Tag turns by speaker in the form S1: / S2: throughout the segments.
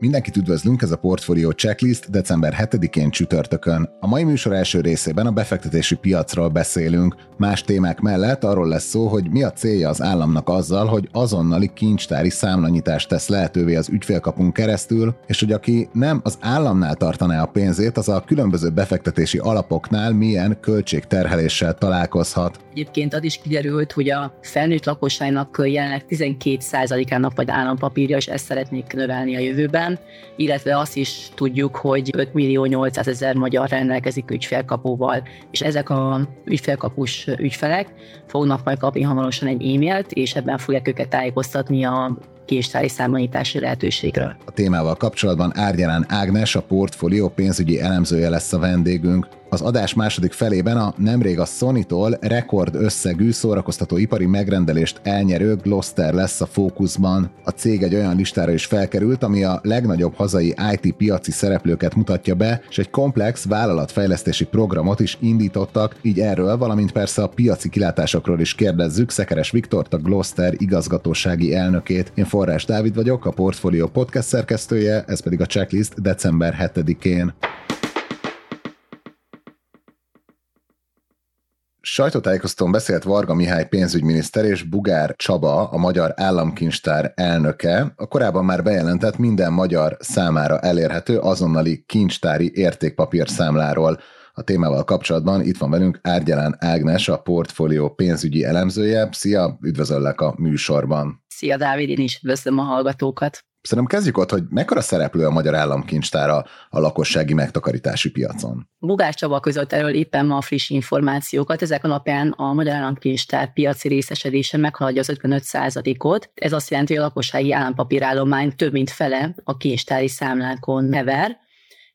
S1: Mindenkit üdvözlünk, ez a Portfolio Checklist december 7-én csütörtökön. A mai műsor első részében a befektetési piacról beszélünk. Más témák mellett arról lesz szó, hogy mi a célja az államnak azzal, hogy azonnali kincstári számlanyítást tesz lehetővé az ügyfélkapunk keresztül, és hogy aki nem az államnál tartaná a pénzét, az a különböző befektetési alapoknál milyen költségterheléssel találkozhat.
S2: Egyébként az is kiderült, hogy a felnőtt lakosságnak jelenleg 12%-ának vagy állampapírja, és ezt szeretnék növelni a jövőben után, illetve azt is tudjuk, hogy 5 millió 800 ezer magyar rendelkezik ügyfélkapóval, és ezek a ügyfélkapus ügyfelek fognak majd kapni hamarosan egy e-mailt, és ebben fogják őket tájékoztatni a késtári számlanyítási lehetőségről.
S1: A témával kapcsolatban Árgyalán Ágnes, a portfólió pénzügyi elemzője lesz a vendégünk. Az adás második felében a nemrég a Sony-tól rekord összegű szórakoztató ipari megrendelést elnyerő Gloster lesz a fókuszban. A cég egy olyan listára is felkerült, ami a legnagyobb hazai IT piaci szereplőket mutatja be, és egy komplex vállalatfejlesztési programot is indítottak, így erről, valamint persze a piaci kilátásokról is kérdezzük Szekeres Viktort, a Gloster igazgatósági elnökét. Én Forrás Dávid vagyok, a Portfolio podcast szerkesztője, ez pedig a checklist december 7-én. Sajtótájékoztatón beszélt Varga Mihály pénzügyminiszter és Bugár Csaba, a Magyar Államkincstár elnöke, a korábban már bejelentett minden magyar számára elérhető azonnali kincstári értékpapír számláról. A témával kapcsolatban itt van velünk Árgyalán Ágnes, a portfólió pénzügyi elemzője. Szia, üdvözöllek a műsorban.
S2: Szia Dávid, én is üdvözlöm a hallgatókat.
S1: Szerintem kezdjük ott, hogy mekkora szereplő a Magyar Államkincstára a lakossági megtakarítási piacon.
S2: Bugás Csaba között erről éppen ma friss információkat. Ezek alapján a Magyar Államkincstár piaci részesedése meghaladja az 55 ot Ez azt jelenti, hogy a lakossági állampapírállomány több mint fele a kincstári számlákon hever,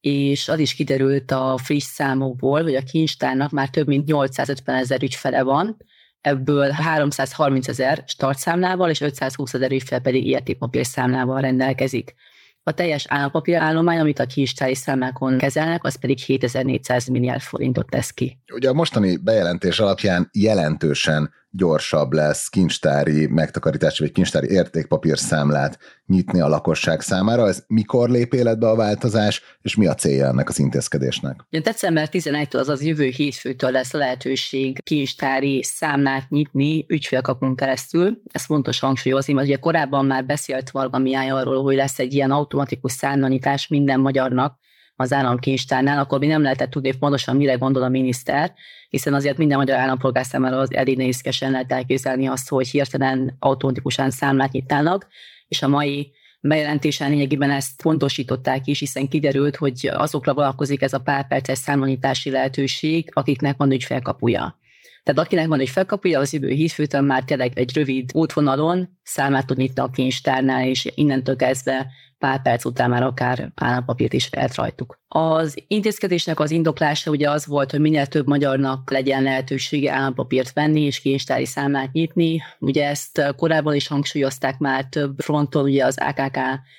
S2: és az is kiderült a friss számokból, hogy a kincstárnak már több mint 850 ezer ügyfele van, ebből 330 ezer startszámlával és 520 ezer ügyfel pedig értékpapír számlával rendelkezik. A teljes állampapírállomány, amit a kincstári számlákon kezelnek, az pedig 7400 milliárd forintot tesz ki.
S1: Ugye a mostani bejelentés alapján jelentősen gyorsabb lesz kincstári megtakarítási vagy kincstári értékpapír számlát nyitni a lakosság számára. Ez mikor lép életbe a változás, és mi a célja ennek az intézkedésnek?
S2: Ja, december 11-től, azaz jövő hétfőtől lesz lehetőség kincstári számlát nyitni ügyfélkapunk keresztül. Ez fontos hangsúlyozni, mert ugye korábban már beszélt Varga Miály arról, hogy lesz egy ilyen automatikus számlanyítás minden magyarnak, az államkincstárnál, akkor mi nem lehetett tudni pontosan, mire gondol a miniszter, hiszen azért minden magyar állampolgár számára az elég nehézkesen lehet elképzelni azt, hogy hirtelen automatikusan számlát nyitnának, és a mai bejelentésen lényegében ezt pontosították is, hiszen kiderült, hogy azokra vonatkozik ez a pár perces számlanyítási lehetőség, akiknek van ügyfélkapuja. Tehát akinek van egy felkapuja, az jövő hétfőtön már tényleg egy rövid útvonalon számát tud nyitni a kincstárnál, és innentől kezdve pár perc után már akár állampapírt is lehet rajtuk. Az intézkedésnek az indoklása ugye az volt, hogy minél több magyarnak legyen lehetősége állampapírt venni és kincstári számlát nyitni. Ugye ezt korábban is hangsúlyozták már több fronton, ugye az AKK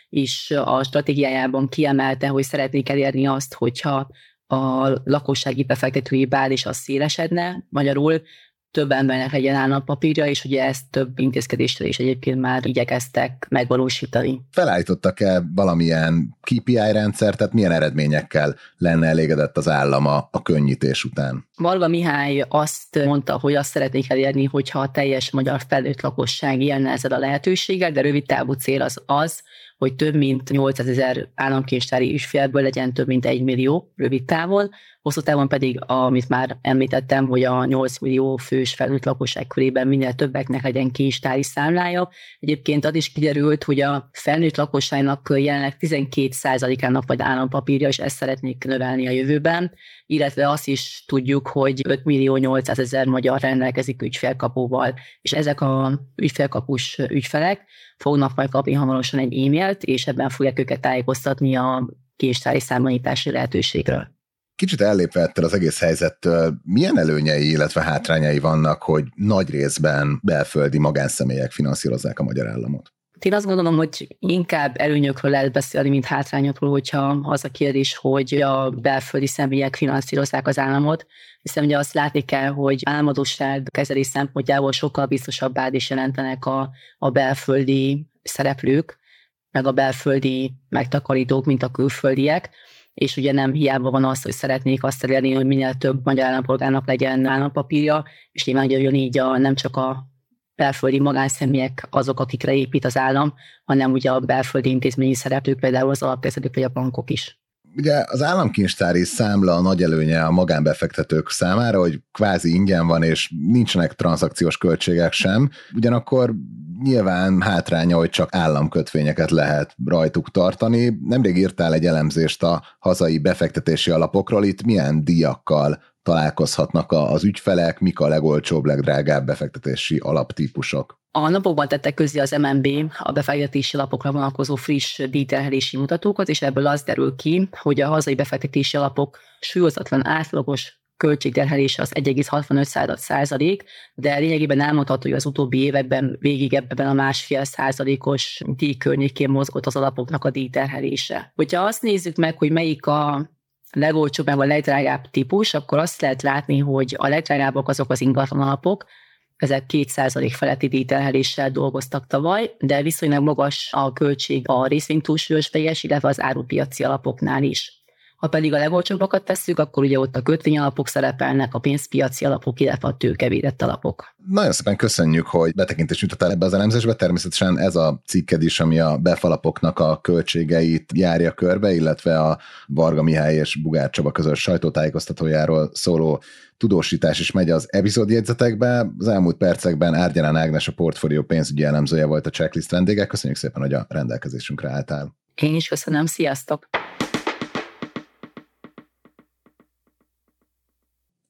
S2: is a stratégiájában kiemelte, hogy szeretnék elérni azt, hogyha a lakossági befektetői bázis az szélesedne, magyarul több embernek legyen állampapírja, és ugye ezt több intézkedéssel is egyébként már igyekeztek megvalósítani.
S1: Felállítottak-e valamilyen KPI rendszer, tehát milyen eredményekkel lenne elégedett az állama a könnyítés után?
S2: Varga Mihály azt mondta, hogy azt szeretnék elérni, hogyha a teljes magyar felnőtt lakosság élne ezzel a lehetőséggel, de rövid távú cél az az, hogy több mint 800 ezer államkincstári ügyfélből legyen több mint 1 millió rövid távon, hosszú távon pedig, amit már említettem, hogy a 8 millió fős felnőtt lakosság körében minél többeknek legyen kincstári számlája. Egyébként az is kiderült, hogy a felnőtt lakosságnak jelenleg 12%-ának vagy állampapírja, és ezt szeretnék növelni a jövőben, illetve azt is tudjuk, hogy 5 millió 800 ezer magyar rendelkezik ügyfélkapóval, és ezek a ügyfélkapus ügyfelek fognak majd kapni hamarosan egy e-mailt, és ebben fogják őket tájékoztatni a késtári számlanyítási lehetőségről.
S1: Kicsit ellépve ettől az egész helyzettől, milyen előnyei, illetve hátrányai vannak, hogy nagy részben belföldi magánszemélyek finanszírozzák a magyar államot?
S2: Én azt gondolom, hogy inkább előnyökről lehet beszélni, mint hátrányokról, hogyha az a kérdés, hogy a belföldi személyek finanszírozzák az államot, hiszen ugye azt látni kell, hogy álmodosság kezelés szempontjából sokkal biztosabb is jelentenek a, a belföldi szereplők, meg a belföldi megtakarítók, mint a külföldiek, és ugye nem hiába van az, hogy szeretnék azt elérni, hogy minél több magyar állampolgárnak legyen állampapírja, és nyilván jön így a, nem csak a belföldi magánszemélyek azok, akikre épít az állam, hanem ugye a belföldi intézményi szereplők, például az alapkezelők vagy a bankok is.
S1: Ugye az államkincstári számla a nagy előnye a magánbefektetők számára, hogy kvázi ingyen van, és nincsenek tranzakciós költségek sem. Ugyanakkor nyilván hátránya, hogy csak államkötvényeket lehet rajtuk tartani. Nemrég írtál egy elemzést a hazai befektetési alapokról, itt milyen díjakkal találkozhatnak az ügyfelek, mik a legolcsóbb, legdrágább befektetési alaptípusok?
S2: A napokban tettek közé az MNB a befektetési alapokra vonatkozó friss díjterhelési mutatókat, és ebből az derül ki, hogy a hazai befektetési alapok súlyozatlan átlagos költségterhelése az 1,65 százalék, de lényegében elmondható, hogy az utóbbi években végig ebben a másfél százalékos díj környékén mozgott az alapoknak a díjterhelése. Hogyha azt nézzük meg, hogy melyik a legolcsóbb, meg a legdrágább típus, akkor azt lehet látni, hogy a legdrágábbak azok az ingatlan alapok, ezek 2% feletti díjterheléssel dolgoztak tavaly, de viszonylag magas a költség a részvénytúlsúlyos fejes, illetve az árupiaci alapoknál is. Ha pedig a legolcsóbbakat tesszük, akkor ugye ott a kötvényalapok szerepelnek, a pénzpiaci alapok, illetve a tőkevédett alapok.
S1: Nagyon szépen köszönjük, hogy betekintést nyújtottál ebbe az elemzésbe. Természetesen ez a cikked is, ami a befalapoknak a költségeit járja körbe, illetve a Varga Mihály és Bugár Csaba közös sajtótájékoztatójáról szóló tudósítás is megy az epizódjegyzetekbe. Az elmúlt percekben Árgyalán Ágnes a portfólió pénzügyi elemzője volt a checklist vendége. Köszönjük szépen, hogy a rendelkezésünkre álltál.
S2: Én is köszönöm, sziasztok!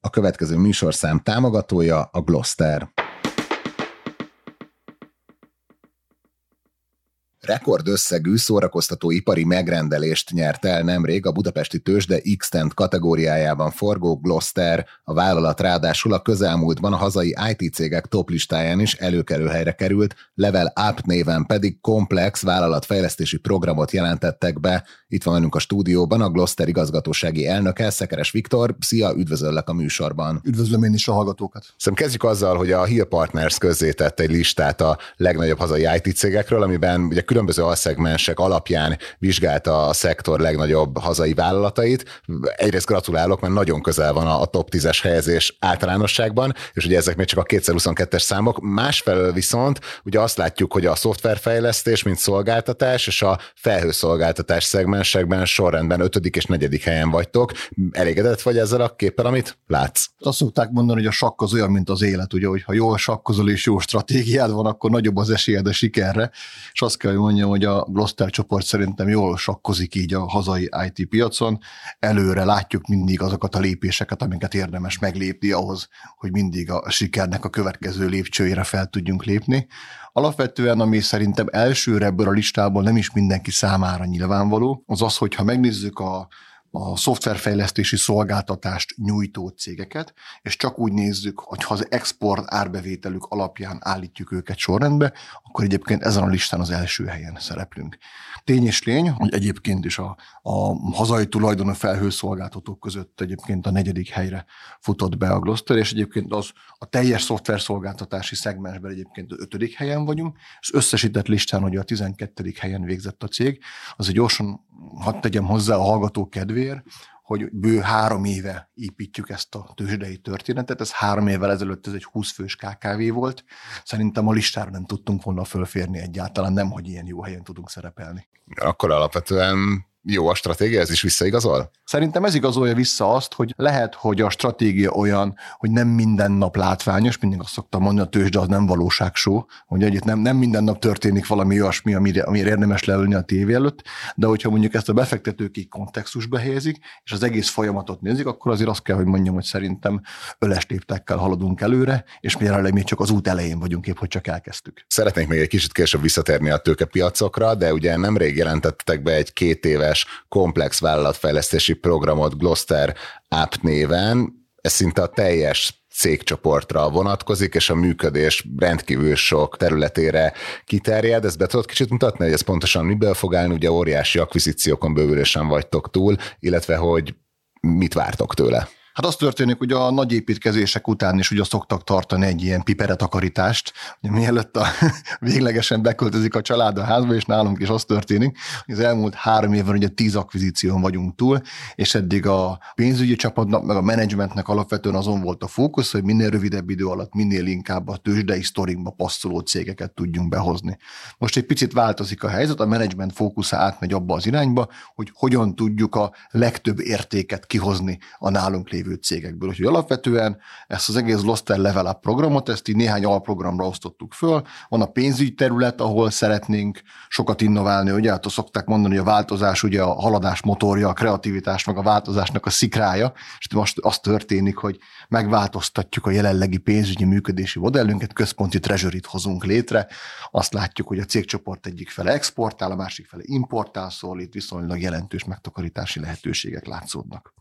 S1: A következő műsorszám támogatója a Gloster. Rekordösszegű szórakoztató ipari megrendelést nyert el nemrég a budapesti tőzsde x kategóriájában forgó Gloster. A vállalat ráadásul a közelmúltban a hazai IT cégek top listáján is előkerül helyre került, Level Up néven pedig komplex vállalatfejlesztési programot jelentettek be. Itt van velünk a stúdióban a Gloster igazgatósági elnöke, Szekeres Viktor. Szia, üdvözöllek a műsorban.
S3: Üdvözlöm én is a hallgatókat.
S1: Szerintem kezdjük azzal, hogy a Hill Partners közzétett egy listát a legnagyobb hazai IT cégekről, amiben ugye különböző alszegmensek alapján vizsgálta a szektor legnagyobb hazai vállalatait. Egyrészt gratulálok, mert nagyon közel van a top 10-es helyezés általánosságban, és ugye ezek még csak a 2022-es számok. Másfelől viszont ugye azt látjuk, hogy a szoftverfejlesztés, mint szolgáltatás, és a felhőszolgáltatás szegmensekben sorrendben ötödik és negyedik helyen vagytok. Elégedett vagy ezzel a képpel, amit látsz?
S3: Azt szokták mondani, hogy a sakk az olyan, mint az élet, ugye, hogy ha jól sakkozol és jó stratégiád van, akkor nagyobb az esélyed a sikerre, és azt kell, mondjam, hogy a Gloster csoport szerintem jól sakkozik így a hazai IT piacon. Előre látjuk mindig azokat a lépéseket, amiket érdemes meglépni ahhoz, hogy mindig a sikernek a következő lépcsőjére fel tudjunk lépni. Alapvetően, ami szerintem elsőre ebből a listából nem is mindenki számára nyilvánvaló, az az, hogy ha megnézzük a a szoftverfejlesztési szolgáltatást nyújtó cégeket, és csak úgy nézzük, hogy ha az export árbevételük alapján állítjuk őket sorrendbe, akkor egyébként ezen a listán az első helyen szereplünk. Tény és lény, hogy egyébként is a, a hazai tulajdonú felhőszolgáltatók között egyébként a negyedik helyre futott be a Gloster, és egyébként az a teljes szoftverszolgáltatási szegmensben egyébként az ötödik helyen vagyunk, az összesített listán, hogy a 12. helyen végzett a cég, az egy gyorsan hadd tegyem hozzá a hallgató kedvéért, hogy bő három éve építjük ezt a tőzsdei történetet. Ez három évvel ezelőtt ez egy 20 fős KKV volt. Szerintem a listára nem tudtunk volna fölférni egyáltalán, nem, hogy ilyen jó helyen tudunk szerepelni.
S1: Akkor alapvetően jó a stratégia, ez is visszaigazol?
S3: Szerintem ez igazolja vissza azt, hogy lehet, hogy a stratégia olyan, hogy nem minden nap látványos, mindig azt szoktam mondani, a tőzsde az nem valóságsó, hogy egyet nem, nem minden nap történik valami olyasmi, amire, amire érdemes leülni a tévé előtt, de hogyha mondjuk ezt a befektetők egy kontextusba helyezik, és az egész folyamatot nézik, akkor azért azt kell, hogy mondjam, hogy szerintem öles léptekkel haladunk előre, és mi jelenleg még csak az út elején vagyunk épp, hogy csak elkezdtük.
S1: Szeretnék még egy kicsit később visszatérni a tőkepiacokra, de ugye nemrég jelentettek be egy két éve éves komplex vállalatfejlesztési programot Gloster App néven. Ez szinte a teljes cégcsoportra vonatkozik, és a működés rendkívül sok területére kiterjed. Ezt be tudod kicsit mutatni, hogy ez pontosan miből fog állni, ugye óriási akvizíciókon bővülésen vagytok túl, illetve hogy mit vártok tőle?
S3: Hát az történik, hogy a nagy építkezések után is ugye szoktak tartani egy ilyen piperetakarítást, hogy mielőtt a véglegesen beköltözik a család a házba, és nálunk is az történik, hogy az elmúlt három évben ugye tíz akvizíción vagyunk túl, és eddig a pénzügyi csapatnak, meg a menedzsmentnek alapvetően azon volt a fókusz, hogy minél rövidebb idő alatt, minél inkább a tőzsdei sztorinkba passzoló cégeket tudjunk behozni. Most egy picit változik a helyzet, a menedzsment fókusza átmegy abba az irányba, hogy hogyan tudjuk a legtöbb értéket kihozni a nálunk lévő lévő cégekből. Úgyhogy alapvetően ezt az egész Loster Level Up programot, ezt így néhány alprogramra osztottuk föl. Van a pénzügy terület, ahol szeretnénk sokat innoválni, ugye hát szokták mondani, hogy a változás ugye a haladás motorja, a kreativitás, meg a változásnak a szikrája, és most az történik, hogy megváltoztatjuk a jelenlegi pénzügyi működési modellünket, központi treasury hozunk létre, azt látjuk, hogy a cégcsoport egyik fele exportál, a másik fele importál, szóval itt viszonylag jelentős megtakarítási lehetőségek látszódnak.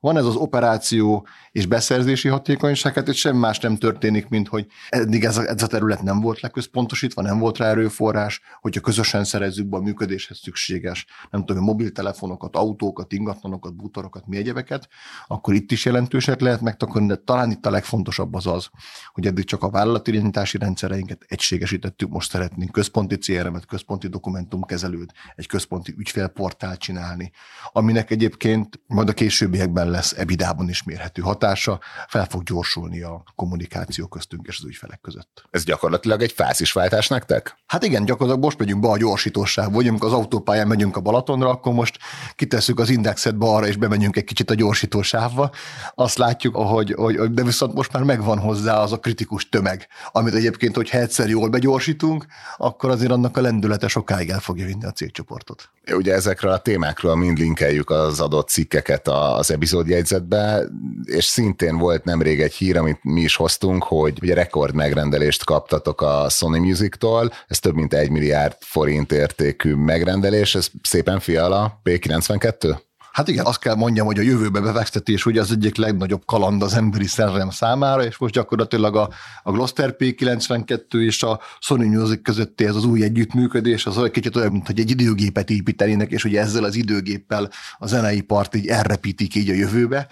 S3: Van ez az operáció és beszerzési hatékonyság, hát itt semmi más nem történik, mint hogy eddig ez a, ez a terület nem volt leközpontosítva, nem volt rá erőforrás, hogyha közösen szerezzük be a működéshez szükséges, nem tudom, mobiltelefonokat, autókat, ingatlanokat, bútorokat, mi egyebeket, akkor itt is jelentőset lehet megtakarni, de talán itt a legfontosabb az az, hogy eddig csak a vállalatirányítási rendszereinket egységesítettük, most szeretnénk központi CRM-et, központi dokumentumkezelőt, egy központi ügyfélportált csinálni, aminek egyébként majd a későbbiekben lesz ebidában is mérhető hatása, fel fog gyorsulni a kommunikáció köztünk és az ügyfelek között.
S1: Ez gyakorlatilag egy fázisváltás nektek?
S3: Hát igen, gyakorlatilag most megyünk be a gyorsítósávba, vagy amikor az autópályán megyünk a Balatonra, akkor most kitesszük az indexet balra, és bemegyünk egy kicsit a gyorsítósávba. Azt látjuk, hogy, hogy, de viszont most már megvan hozzá az a kritikus tömeg, amit egyébként, hogy egyszer jól begyorsítunk, akkor azért annak a lendülete sokáig el fogja vinni a cégcsoportot.
S1: Ugye ezekről a témákról mind linkeljük az adott cikkeket az epizódjegyzetbe, és szintén volt nemrég egy hír, amit mi is hoztunk, hogy ugye rekord megrendelést kaptatok a Sony Music-tól, ez több mint egy milliárd forint értékű megrendelés, ez szépen fiala P92?
S3: Hát igen, azt kell mondjam, hogy a jövőbe befektetés ugye az egyik legnagyobb kaland az emberi szerelem számára, és most gyakorlatilag a, a Gloster P92 és a Sony Music közötti ez az új együttműködés, az olyan kicsit olyan, mint egy időgépet építenének, és ugye ezzel az időgéppel a zenei part így elrepítik így a jövőbe.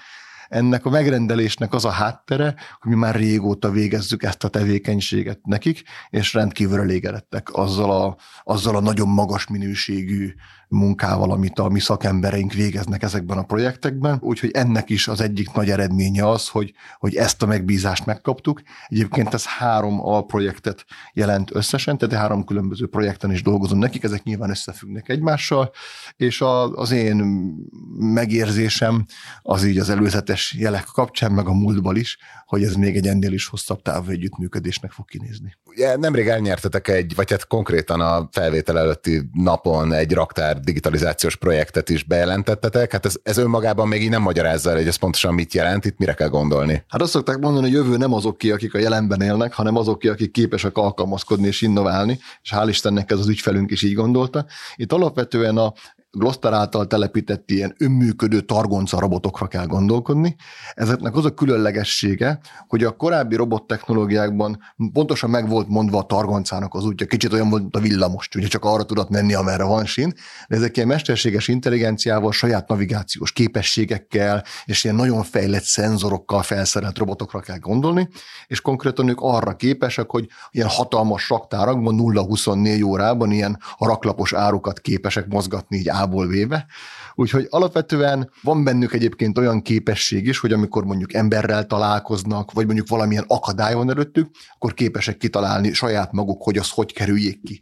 S3: Ennek a megrendelésnek az a háttere, hogy mi már régóta végezzük ezt a tevékenységet nekik, és rendkívül elégedettek azzal a, azzal a nagyon magas minőségű munkával, amit a mi szakembereink végeznek ezekben a projektekben. Úgyhogy ennek is az egyik nagy eredménye az, hogy, hogy ezt a megbízást megkaptuk. Egyébként ez három alprojektet jelent összesen, tehát három különböző projekten is dolgozom nekik, ezek nyilván összefüggnek egymással, és a, az én megérzésem az így az előzetes jelek kapcsán, meg a múltban is, hogy ez még egy ennél is hosszabb távú együttműködésnek fog kinézni.
S1: Ugye nemrég elnyertetek egy, vagy hát konkrétan a felvétel előtti napon egy raktár digitalizációs projektet is bejelentettetek. Hát ez, ez önmagában még így nem magyarázza el, hogy ez pontosan mit jelent, itt mire kell gondolni.
S3: Hát azt szokták mondani, hogy jövő nem azok ki, akik a jelenben élnek, hanem azok ki, akik képesek alkalmazkodni és innoválni, és hál' Istennek ez az ügyfelünk is így gondolta. Itt alapvetően a Gloster által telepített ilyen önműködő targonca robotokra kell gondolkodni. Ezeknek az a különlegessége, hogy a korábbi robot technológiákban pontosan meg volt mondva a targoncának az útja, kicsit olyan volt, a villamos, ugye csak arra tudott menni, amerre van sín, de ezek ilyen mesterséges intelligenciával, saját navigációs képességekkel, és ilyen nagyon fejlett szenzorokkal felszerelt robotokra kell gondolni, és konkrétan ők arra képesek, hogy ilyen hatalmas raktárakban 0-24 órában ilyen raklapos árukat képesek mozgatni így A-ból véve. Úgyhogy alapvetően van bennük egyébként olyan képesség is, hogy amikor mondjuk emberrel találkoznak, vagy mondjuk valamilyen akadály van előttük, akkor képesek kitalálni saját maguk, hogy az hogy kerüljék ki.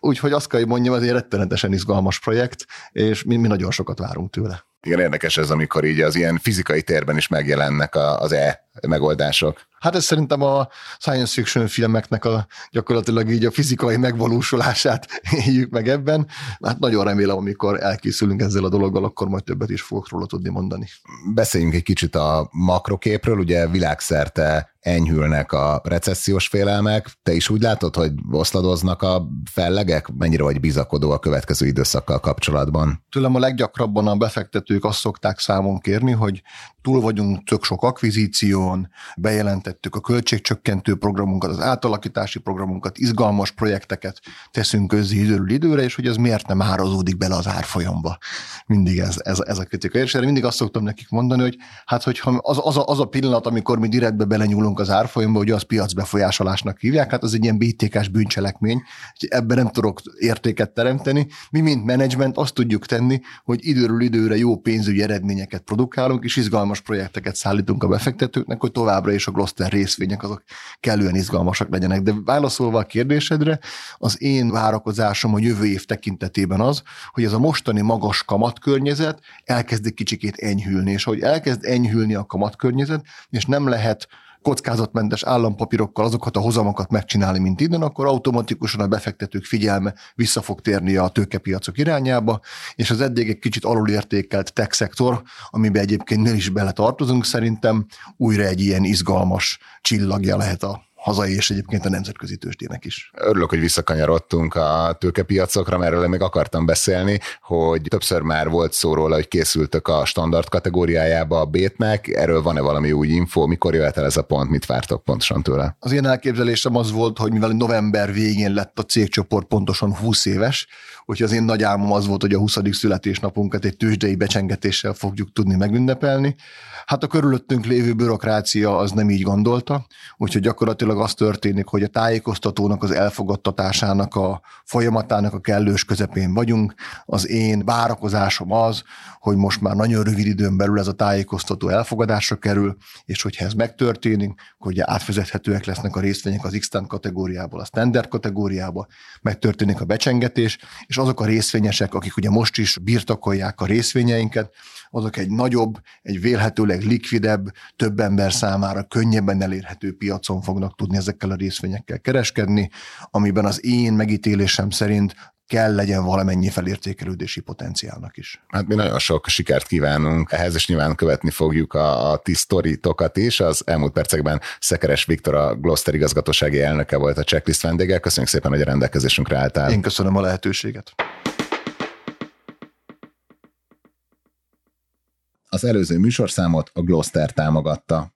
S3: Úgyhogy azt kell, hogy mondjam, ez rettenetesen izgalmas projekt, és mi, mi nagyon sokat várunk tőle.
S1: Igen, érdekes ez, amikor így az ilyen fizikai térben is megjelennek az E megoldások.
S3: Hát ez szerintem a science fiction filmeknek a gyakorlatilag így a fizikai megvalósulását éljük meg ebben. Hát nagyon remélem, amikor elkészülünk ezzel a dologgal, akkor majd többet is fogok róla tudni mondani.
S1: Beszéljünk egy kicsit a makroképről, ugye világszerte enyhülnek a recessziós félelmek. Te is úgy látod, hogy oszladoznak a fellegek? Mennyire vagy bizakodó a következő időszakkal kapcsolatban?
S3: Tőlem a leggyakrabban a befektetők azt szokták számon kérni, hogy túl vagyunk tök sok akvizíció, portfólión, bejelentettük a költségcsökkentő programunkat, az átalakítási programunkat, izgalmas projekteket teszünk közé időről időre, és hogy ez miért nem árazódik bele az árfolyamba. Mindig ez, ez, ez a kritika. És erre mindig azt szoktam nekik mondani, hogy hát hogyha az, az, a, az a pillanat, amikor mi direktbe belenyúlunk az árfolyamba, hogy az piacbefolyásolásnak hívják, hát az egy ilyen BTK-s bűncselekmény, ebben nem tudok értéket teremteni. Mi, mint menedzsment, azt tudjuk tenni, hogy időről időre jó pénzügyi eredményeket produkálunk, és izgalmas projekteket szállítunk a befektetőknek, hogy továbbra is a Gloster részvények azok kellően izgalmasak legyenek. De válaszolva a kérdésedre, az én várakozásom a jövő év tekintetében az, hogy ez a mostani magas kamatkörnyezet elkezd egy kicsikét enyhülni, és hogy elkezd enyhülni a kamatkörnyezet, és nem lehet kockázatmentes állampapírokkal azokat a hozamokat megcsinálni, mint innen, akkor automatikusan a befektetők figyelme vissza fog térni a tőkepiacok irányába, és az eddig egy kicsit alulértékelt tech szektor, amiben egyébként mi is bele tartozunk, szerintem újra egy ilyen izgalmas csillagja lehet a hazai és egyébként a nemzetközi tőzsdének is.
S1: Örülök, hogy visszakanyarodtunk a tőkepiacokra, mert erről még akartam beszélni, hogy többször már volt szó róla, hogy készültök a standard kategóriájába a bétnek, erről van-e valami új info, mikor jöhet el ez a pont, mit vártok pontosan tőle?
S3: Az én elképzelésem az volt, hogy mivel november végén lett a cégcsoport pontosan 20 éves, úgyhogy az én nagy álmom az volt, hogy a 20. születésnapunkat egy tőzsdei becsengetéssel fogjuk tudni megünnepelni. Hát a körülöttünk lévő bürokrácia az nem így gondolta, úgyhogy gyakorlatilag az történik, hogy a tájékoztatónak az elfogadtatásának a folyamatának a kellős közepén vagyunk. Az én várakozásom az, hogy most már nagyon rövid időn belül ez a tájékoztató elfogadásra kerül, és hogyha ez megtörténik, hogy átvezethetőek lesznek a részvények az x kategóriából a standard kategóriába, megtörténik a becsengetés, és azok a részvényesek, akik ugye most is birtokolják a részvényeinket, azok egy nagyobb, egy vélhetőleg likvidebb, több ember számára könnyebben elérhető piacon fognak tudni ezekkel a részvényekkel kereskedni, amiben az én megítélésem szerint kell legyen valamennyi felértékelődési potenciálnak is.
S1: Hát mi nagyon sok sikert kívánunk ehhez, és nyilván követni fogjuk a, a ti sztoritokat is. Az elmúlt percekben Szekeres Viktor, a Gloster igazgatósági elnöke volt a checklist vendége. Köszönjük szépen, hogy a rendelkezésünkre álltál.
S3: Én köszönöm a lehetőséget.
S1: Az előző műsorszámot a Gloster támogatta.